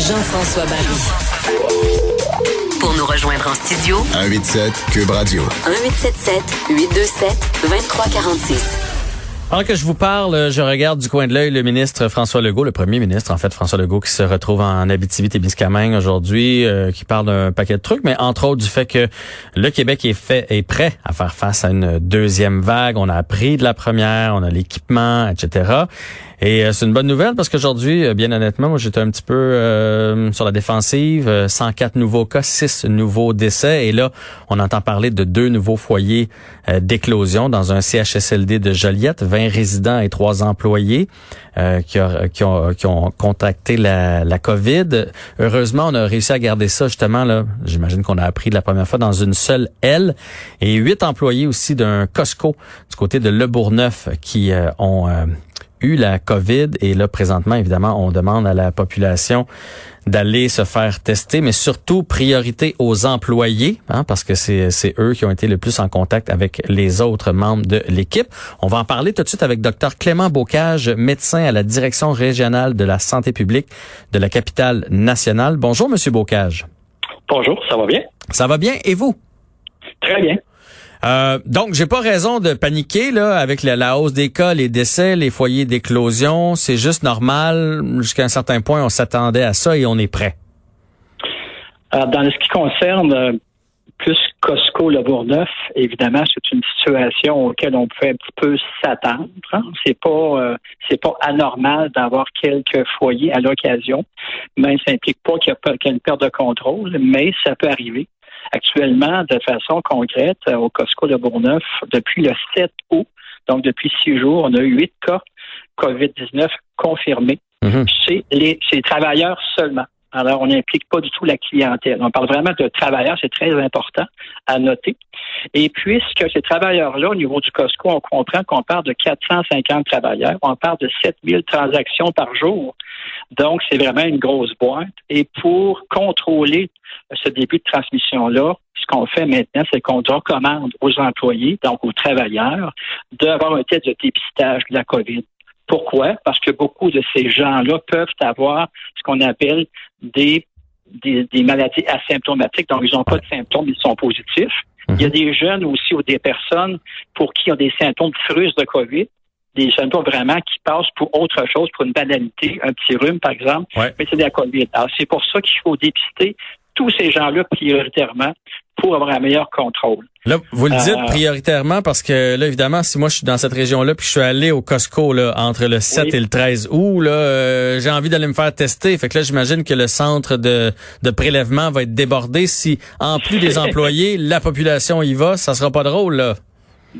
Jean-François Barry. Pour nous rejoindre en studio, 187 Cube Radio. 1877 827 2346. Alors que je vous parle, je regarde du coin de l'œil le ministre François Legault, le premier ministre en fait François Legault qui se retrouve en Abitibi-Témiscamingue aujourd'hui, euh, qui parle d'un paquet de trucs, mais entre autres du fait que le Québec est fait est prêt à faire face à une deuxième vague. On a appris de la première, on a l'équipement, etc. Et euh, c'est une bonne nouvelle parce qu'aujourd'hui, euh, bien honnêtement, moi j'étais un petit peu euh, sur la défensive. 104 nouveaux cas, 6 nouveaux décès. Et là, on entend parler de deux nouveaux foyers d'éclosion dans un CHSLD de Joliette, 20 résidents et 3 employés qui, qui, ont, qui ont contacté la, la COVID. Heureusement, on a réussi à garder ça justement là. J'imagine qu'on a appris de la première fois dans une seule aile. Et huit employés aussi d'un Costco du côté de Le Bourgneuf qui ont eu la COVID et là présentement évidemment on demande à la population d'aller se faire tester, mais surtout priorité aux employés, hein, parce que c'est, c'est eux qui ont été le plus en contact avec les autres membres de l'équipe. On va en parler tout de suite avec Dr Clément Bocage, médecin à la direction régionale de la santé publique de la capitale nationale. Bonjour Monsieur Bocage. Bonjour, ça va bien? Ça va bien et vous? Très bien. Euh, donc, j'ai pas raison de paniquer là avec la, hausse des cas, les décès, les foyers d'éclosion. C'est juste normal. Jusqu'à un certain point, on s'attendait à ça et on est prêt. Alors, dans ce qui concerne euh, plus Costco Le Bourgneuf, évidemment, c'est une situation auquel on peut un petit peu s'attendre. Hein. C'est pas euh, c'est pas anormal d'avoir quelques foyers à l'occasion, mais ça implique pas qu'il y, a une perte de contrôle, mais ça peut arriver. Actuellement, de façon concrète, euh, au Costco de Bourneuf, depuis le 7 août, donc depuis six jours, on a eu huit cas COVID-19 confirmés mhm. chez les, travailleurs seulement. Alors, on n'implique pas du tout la clientèle. On parle vraiment de travailleurs, c'est très important à noter. Et puisque ces travailleurs-là, au niveau du Costco, on comprend qu'on parle de 450 travailleurs, on parle de 7000 transactions par jour. Donc, c'est vraiment une grosse boîte. Et pour contrôler ce début de transmission-là, ce qu'on fait maintenant, c'est qu'on recommande aux employés, donc aux travailleurs, d'avoir un test de dépistage de la COVID. Pourquoi? Parce que beaucoup de ces gens-là peuvent avoir ce qu'on appelle des, des, maladies asymptomatiques, donc ils n'ont pas de symptômes, ils sont positifs. Il y a mhm. des jeunes aussi ou des personnes pour qui ont des symptômes frustes de COVID, des symptômes vraiment qui passent pour autre chose, pour une banalité, un petit rhume par exemple, mais c'est de la COVID. Alors c'est pour ça qu'il faut dépister tous ces gens-là prioritairement pour avoir un meilleur contrôle. Là, vous le dites euh, prioritairement parce que là, évidemment, si moi je suis dans cette région-là puis je suis allé au Costco là, entre le 7 et le 13 août, là, euh, j'ai envie d'aller me faire tester. Fait que là, j'imagine que le centre de, de prélèvement va être débordé. Si, en plus des employés, la population y va, ça sera pas drôle, là.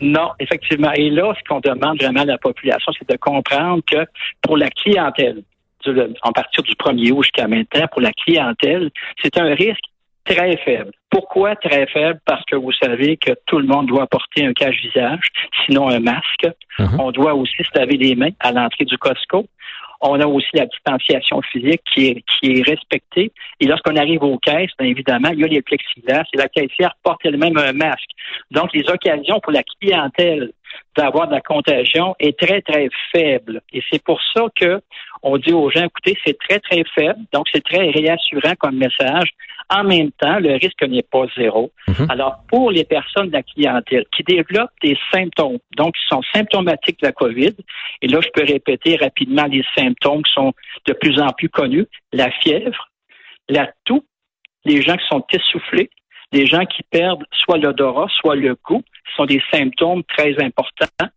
Non, effectivement. Et là, ce qu'on demande vraiment à la population, c'est de comprendre que pour la clientèle, en partir du 1er août jusqu'à maintenant, pour la clientèle, c'est un risque très faible. Pourquoi très faible? Parce que vous savez que tout le monde doit porter un cache-visage, sinon un masque. Mhm. On doit aussi se laver les mains à l'entrée du Costco. On a aussi la distanciation physique qui est, qui est respectée. Et lorsqu'on arrive aux caisses, bien évidemment, il y a les plexiglas et la caissière porte elle-même un masque. Donc, les occasions pour la clientèle d'avoir de la contagion est très, très faible. Et c'est pour ça que on dit aux gens, écoutez, c'est très, très faible. Donc, c'est très réassurant comme message. En même temps, le risque n'est pas zéro. Mhm. Alors, pour les personnes de la clientèle qui développent des symptômes, donc qui sont symptomatiques de la COVID, et là, je peux répéter rapidement les symptômes qui sont de plus en plus connus, la fièvre, la toux, les gens qui sont essoufflés, les gens qui perdent soit l'odorat, soit le goût, sont des symptômes très importants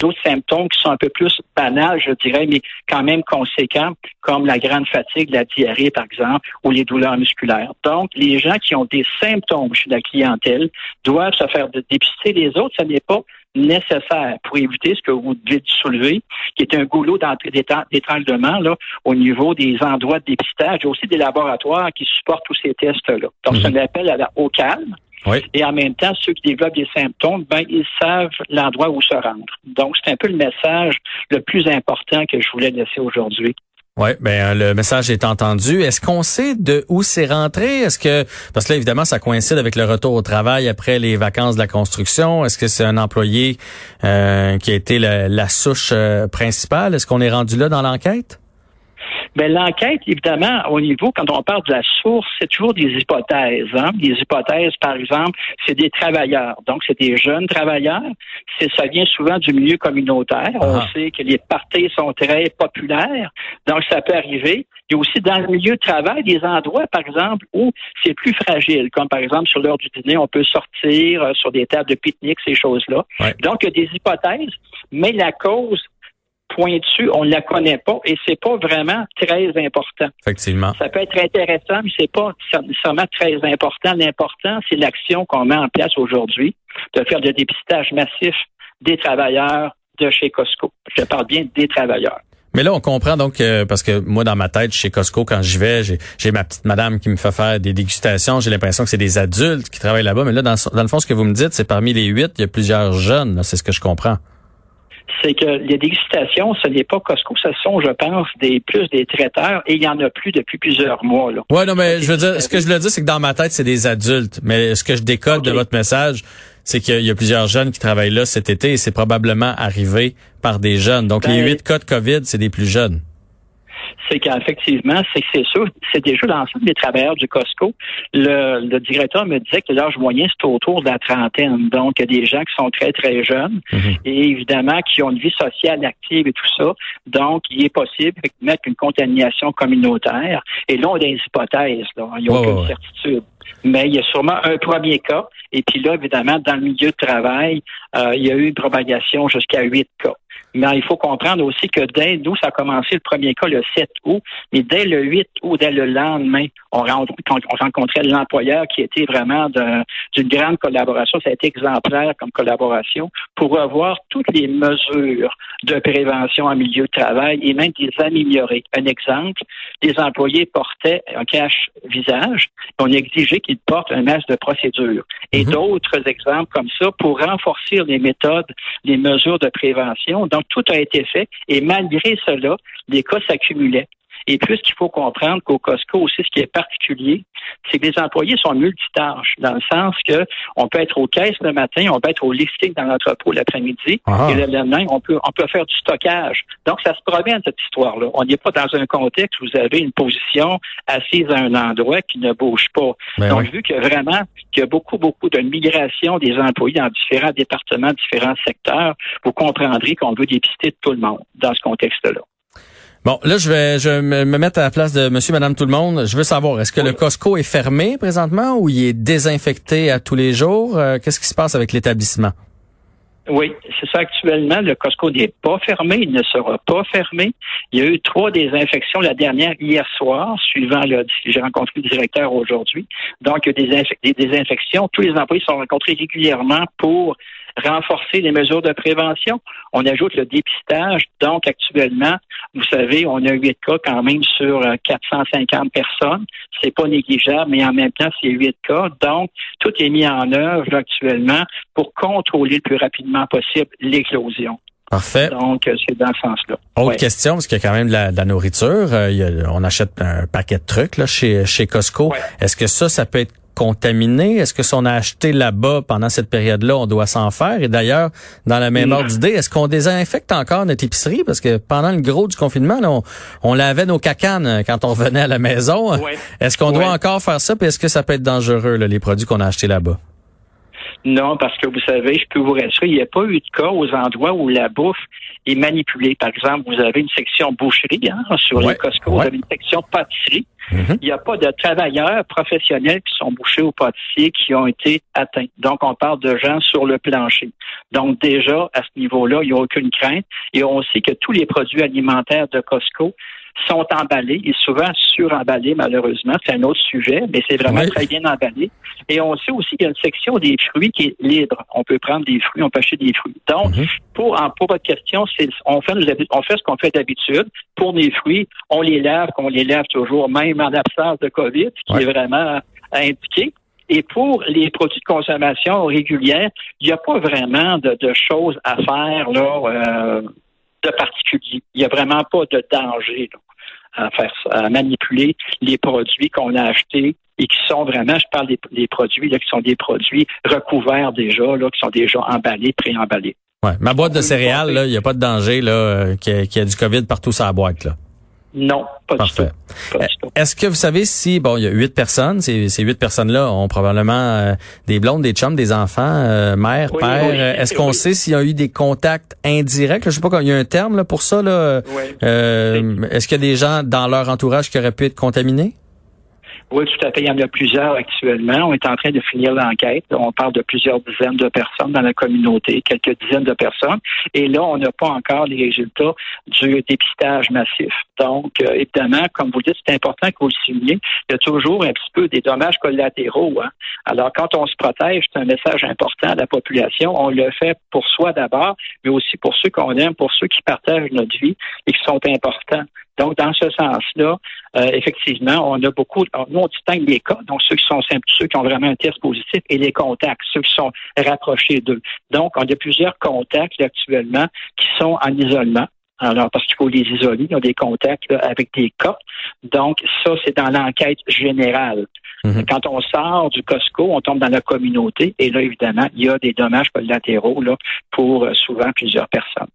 d'autres symptômes qui sont un peu plus banals, je dirais, mais quand même conséquents, comme la grande fatigue, la diarrhée, par exemple, ou les douleurs musculaires. Donc, les gens qui ont des symptômes chez la clientèle doivent se faire dépister. Les autres, ce n'est pas nécessaires pour éviter ce que vous devez soulever, qui est un goulot d'étranglement là, au niveau des endroits de dépistage. Il y a aussi des laboratoires qui supportent tous ces tests-là. Donc, c'est un appel à la, au calme. Et en même temps, ceux qui développent des symptômes, ben, ils savent l'endroit où se rendre. Donc, c'est un peu le message le plus important que je voulais laisser aujourd'hui. Oui, ben le message est entendu. Est-ce qu'on sait de où c'est rentré? Est-ce que parce que là, évidemment, ça coïncide avec le retour au travail après les vacances de la construction. Est-ce que c'est un employé euh, qui a été la, souche euh, principale? Est-ce qu'on est rendu là dans l'enquête? Ben, l'enquête, évidemment, au niveau, quand on parle de la source, c'est toujours des hypothèses. Hein? Des hypothèses, par exemple, c'est des travailleurs. Donc, c'est des jeunes travailleurs. C'est, ça vient souvent du milieu communautaire. On ah. sait que les parties sont très populaires. Donc, ça peut arriver. Il y a aussi dans le milieu de travail des endroits, par exemple, où c'est plus fragile, comme par exemple sur l'heure du dîner, on peut sortir euh, sur des tables de pique-nique, ces choses-là. Donc, il y a des hypothèses, mais la cause pointue, on ne la connaît pas et c'est pas vraiment très important. Effectivement. Ça peut être intéressant, mais c'est pas nécessairement très important. L'important, c'est l'action qu'on met en place aujourd'hui de faire des dépistages massifs des travailleurs de chez Costco. Je parle bien des travailleurs. Mais là, on comprend donc euh, parce que moi, dans ma tête, chez Costco, quand j'y vais, j'ai ma petite madame qui me fait faire des dégustations. J'ai l'impression que c'est des adultes qui travaillent là-bas. Mais là, dans, dans, le fond, ce que vous me dites, c'est parmi les huit, il y a plusieurs jeunes. C'est ce que je comprends c'est que les dégustations, ce n'est pas Costco, ce sont, je pense, des plus des traiteurs et il y en a plus depuis plusieurs mois. Là. Ouais, non, mais je veux dire, ce que je veux dire, c'est que dans ma tête, c'est des adultes. Mais ce que je décode de votre message, c'est qu'il y a plusieurs jeunes qui travaillent là cet été et c'est probablement arrivé par des jeunes. Donc, les ben, huit cas de COVID, c'est des plus jeunes c'est qu'effectivement, c'est c'est sûr, c'est déjà l'ensemble des travailleurs du Costco. Le, directeur me disait que l'âge moyen, c'est autour de la trentaine. Donc, il y a des gens qui sont très, très jeunes mhm. et évidemment qui ont une vie sociale active et tout ça. Donc, il est possible de mettre une contamination communautaire. Et là, on a des hypothèses. Là. Il n'y a aucune certitude. Mais il y a sûrement un premier cas. Et puis là, évidemment, dans le milieu de travail, euh, il y a eu une propagation jusqu'à huit cas. Mais il faut comprendre aussi que dès nous, ça a commencé le premier cas le 7 août, mais dès le 8 août, dès le lendemain, on, rencontrait l'employeur qui était vraiment d'une grande collaboration. Ça a été exemplaire comme collaboration pour revoir toutes les mesures de prévention en milieu de travail et même les améliorer. Un exemple, les employés portaient un cache-visage. On exigeait qu'ils portent un masque de procédure. Et mhm. d'autres exemples comme ça pour renforcer les méthodes, les mesures de prévention. Donc, tout a été fait et malgré cela, les cas s'accumulaient. Et puis, ce qu'il faut comprendre qu'au Costco aussi, ce qui est particulier, c'est que les employés sont multitâches, dans le sens que on peut être aux caisses le matin, on peut être au listing dans l'entrepôt l'après-midi, ah. et le lendemain, on peut, on peut faire du stockage. Donc, ça se promène, cette histoire-là. On n'est pas dans un contexte où vous avez une position assise à un endroit qui ne bouge pas. Ben Donc, vu que vraiment, qu'il y a beaucoup, beaucoup de migration des employés dans différents départements, différents secteurs, vous comprendrez qu'on veut dépister tout le monde dans ce contexte-là. Bon, là, je vais, je me mettre à la place de monsieur, madame, tout le monde. Je veux savoir, est-ce que le Costco est fermé présentement ou il est désinfecté à tous les jours? Euh, qu'est-ce qui se passe avec l'établissement? Oui, c'est ça actuellement. Le Costco n'est pas fermé, il ne sera pas fermé. Il y a eu trois désinfections, la dernière hier soir, suivant le j'ai rencontré le directeur aujourd'hui. Donc, il y a des, des désinfections. Tous les employés sont rencontrés régulièrement pour renforcer les mesures de prévention. On ajoute le dépistage. Donc, actuellement, vous savez, on a huit cas quand même sur 450 euh, personnes. C'est pas négligeable, mais en même temps, c'est huit cas. Donc, tout est mis en œuvre actuellement pour contrôler le plus rapidement possible l'éclosion. Parfait. Donc, euh, c'est dans ce sens-là. Autre question, parce qu'il y a quand même de la, nourriture. Euh, on achète un paquet de trucs là, chez, chez Costco. Est-ce que ça, ça peut être contaminé? Est-ce que si on a acheté là-bas pendant cette période-là, on doit s'en faire? Et d'ailleurs, dans la même ordre d'idée, est-ce qu'on désinfecte encore notre épicerie? Parce que pendant le gros du confinement, on, on, lavait nos cacanes quand on revenait à la maison. Est-ce qu'on doit encore faire ça? Puis est-ce que ça peut être dangereux, les produits qu'on a achetés là-bas? Non, parce que vous savez, je peux vous rassurer, il n'y a pas eu de cas aux endroits où la bouffe est manipulée. Par exemple, vous avez une section boucherie hein, sur les Costco, vous avez une section pâtisserie. Mhm. Il n'y a pas de travailleurs professionnels qui sont bouchés au pâtissier qui ont été atteints. Donc, on parle de gens sur le plancher. Donc, déjà, à ce niveau-là, il n'y a aucune crainte. Et on sait que tous les produits alimentaires de Costco sont emballés et souvent suremballés, malheureusement. C'est un autre sujet, mais c'est vraiment très bien emballé. Et on sait aussi qu'il y a une section des fruits qui est libre. On peut prendre des fruits, on peut acheter des fruits. Donc, mhm. pour, pour votre question, on fait, on fait ce qu'on fait d'habitude. Pour les fruits, on les lave, qu'on les lave toujours, même en absence de COVID, ce qui est vraiment indiqué. Et pour les produits de consommation régulière, il n'y a pas vraiment de, choses à faire là, euh, de particulier. Il n'y a vraiment pas de danger à faire à manipuler les produits qu'on a achetés et qui sont vraiment, je parle des, produits là, qui sont des produits recouverts déjà, là, qui sont déjà emballés, pré-emballés. Ouais, ma boîte de céréales, il n'y a pas de danger là, euh, qu'il y, a du COVID partout sur la boîte. Là. Non, pas du tout. Est-ce que vous savez si, bon, il y a huit personnes, ces, ces huit personnes-là ont probablement euh, des blondes, des chums, des enfants, euh, mère, père. Est-ce qu'on sait s'il y a eu des contacts indirects? Je sais pas, il y a un terme là, pour ça. Là. Euh, Est-ce qu'il y a des gens dans leur entourage qui auraient pu être contaminés? Oui, tout à fait. Il y en a plusieurs actuellement. On est en train de finir l'enquête. On parle de plusieurs dizaines de personnes dans la communauté, quelques dizaines de personnes. Et là, on n'a pas encore les résultats du dépistage massif. Donc, euh, évidemment, comme vous le dites, c'est important que vous le souligniez. Il y a toujours un petit peu des dommages collatéraux. Hein. Alors, quand on se protège, c'est un message important à la population. On le fait pour soi d'abord, mais aussi pour ceux qu'on aime, pour ceux qui partagent notre vie et qui sont importants. Donc, dans ce sens-là, euh, effectivement, on a beaucoup, nous, on distingue les cas, donc ceux qui sont simples, ceux qui ont vraiment un test positif, et les contacts, ceux qui sont rapprochés d'eux. Donc, on a plusieurs contacts actuellement qui sont en isolement. Alors, parce qu'il faut les isoler, ils ont des contacts avec des cas. Donc, ça, c'est dans l'enquête générale. Mhm. Quand on sort du Costco, on tombe dans la communauté et là, évidemment, il y a des dommages collatéraux là, pour euh, souvent plusieurs personnes.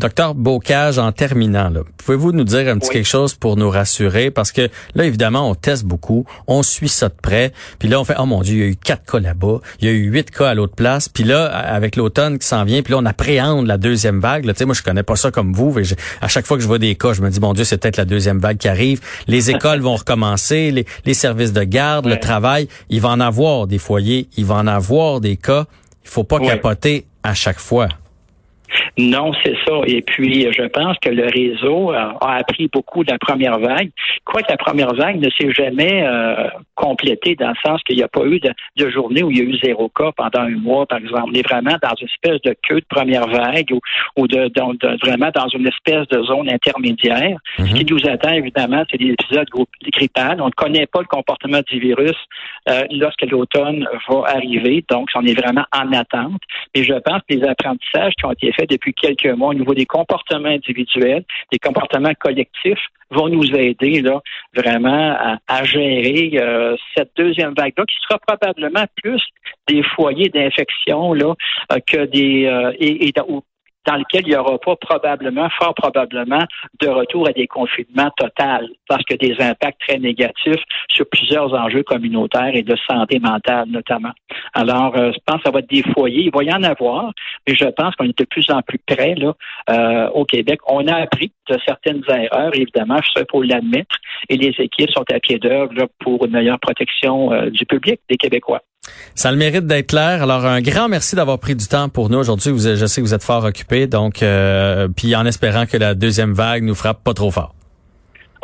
Docteur Bocage, en terminant, pouvez-vous nous dire un petit quelque chose pour nous rassurer? Parce que là, évidemment, on teste beaucoup, on suit ça de près, puis là, on fait, oh mon Dieu, il y a eu quatre cas là-bas, il y a eu huit cas à l'autre place, puis là, avec l'automne qui s'en vient, puis là, on appréhende la deuxième vague. Sais, moi, je connais pas ça comme vous, mais à chaque fois que je vois des cas, je me dis, mon Dieu, c'est peut-être la deuxième vague qui arrive. Les écoles vont recommencer, les, les services de garde, le travail, il va en avoir des foyers, il va en avoir des cas. Il faut pas capoter à chaque fois. Non, c'est ça. Et puis, je pense que le réseau a, appris beaucoup de la première vague. Quoi que la première vague ne s'est jamais euh, complétée dans le sens qu'il n'y a pas eu de, de, journée où il y a eu zéro cas pendant un mois, par exemple. On est vraiment dans une espèce de queue de première vague ou, ou de, vraiment dans une espèce de zone intermédiaire. Ce mhm. qui nous attend, évidemment, c'est des épisodes grippales. On ne connaît pas le comportement du virus euh, lorsque l'automne va arriver. Donc, on est vraiment en attente. Et je pense que les apprentissages qui ont été faits depuis quelques mois au niveau des comportements individuels, des comportements collectifs, vont nous aider là vraiment à, gérer euh, cette deuxième vague-là, qui sera probablement plus des foyers d'infection là euh, que des euh, et, et, dans lequel il n'y aura pas probablement, fort probablement, de retour à des confinements total, parce que des impacts très négatifs sur plusieurs enjeux communautaires et de santé mentale notamment. Alors, euh, je pense que ça va être des foyers. Il va y en avoir, mais je pense qu'on est de plus en plus près là, euh, au Québec. On a appris de certaines erreurs, évidemment, je sais pour l'admettre, et les équipes sont à pied d'œuvre pour une meilleure protection euh, du public, des Québécois. Ça le mérite d'être clair. Alors, un grand merci d'avoir pris du temps pour nous aujourd'hui. je sais que vous êtes fort occupé, donc, euh, puis en espérant que la deuxième vague nous frappe pas trop fort.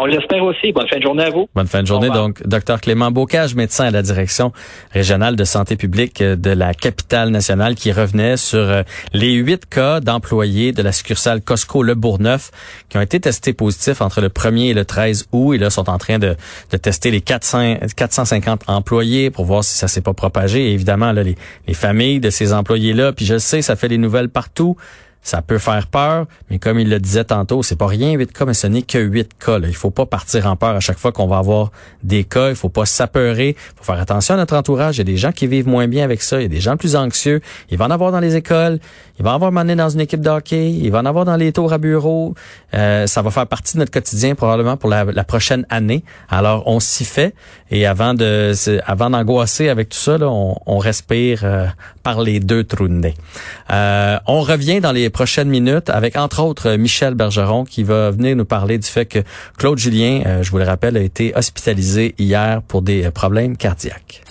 On l'espère aussi. Bonne fin de journée à vous. Bonne fin de journée. Donc, docteur Clément Bocage, médecin à la direction régionale de santé publique de la capitale nationale, qui revenait sur euh, les huit cas d'employés de la succursale Costco Le Bourgneuf qui ont été testés positifs entre le 1er et le 13 août et là sont en train de, de tester les 400, 450 employés pour voir si ça s'est pas propagé. Et évidemment, là, les, les familles de ces employés-là, puis je sais, ça fait les nouvelles partout. Ça peut faire peur, mais comme il le disait tantôt, c'est pas rien 8 cas, mais ce n'est que 8 cas. Là. Il faut pas partir en peur à chaque fois qu'on va avoir des cas. Il faut pas s'apeurer. Il faut faire attention à notre entourage. Il y a des gens qui vivent moins bien avec ça. Il y a des gens plus anxieux. Il va en avoir dans les écoles. Il va en avoir mené dans une équipe de. Il va en avoir dans les tours à bureau. Euh, ça va faire partie de notre quotidien probablement pour la, prochaine année. Alors, on s'y fait. Et avant de avant d'angoisser avec tout ça, là, on, on respire euh, par les deux trous de nez. Euh, on revient dans les prochaines minutes avec entre autres Michel Bergeron qui va venir nous parler du fait que Claude Julien, euh, je vous le rappelle, a été hospitalisé hier pour des problèmes cardiaques.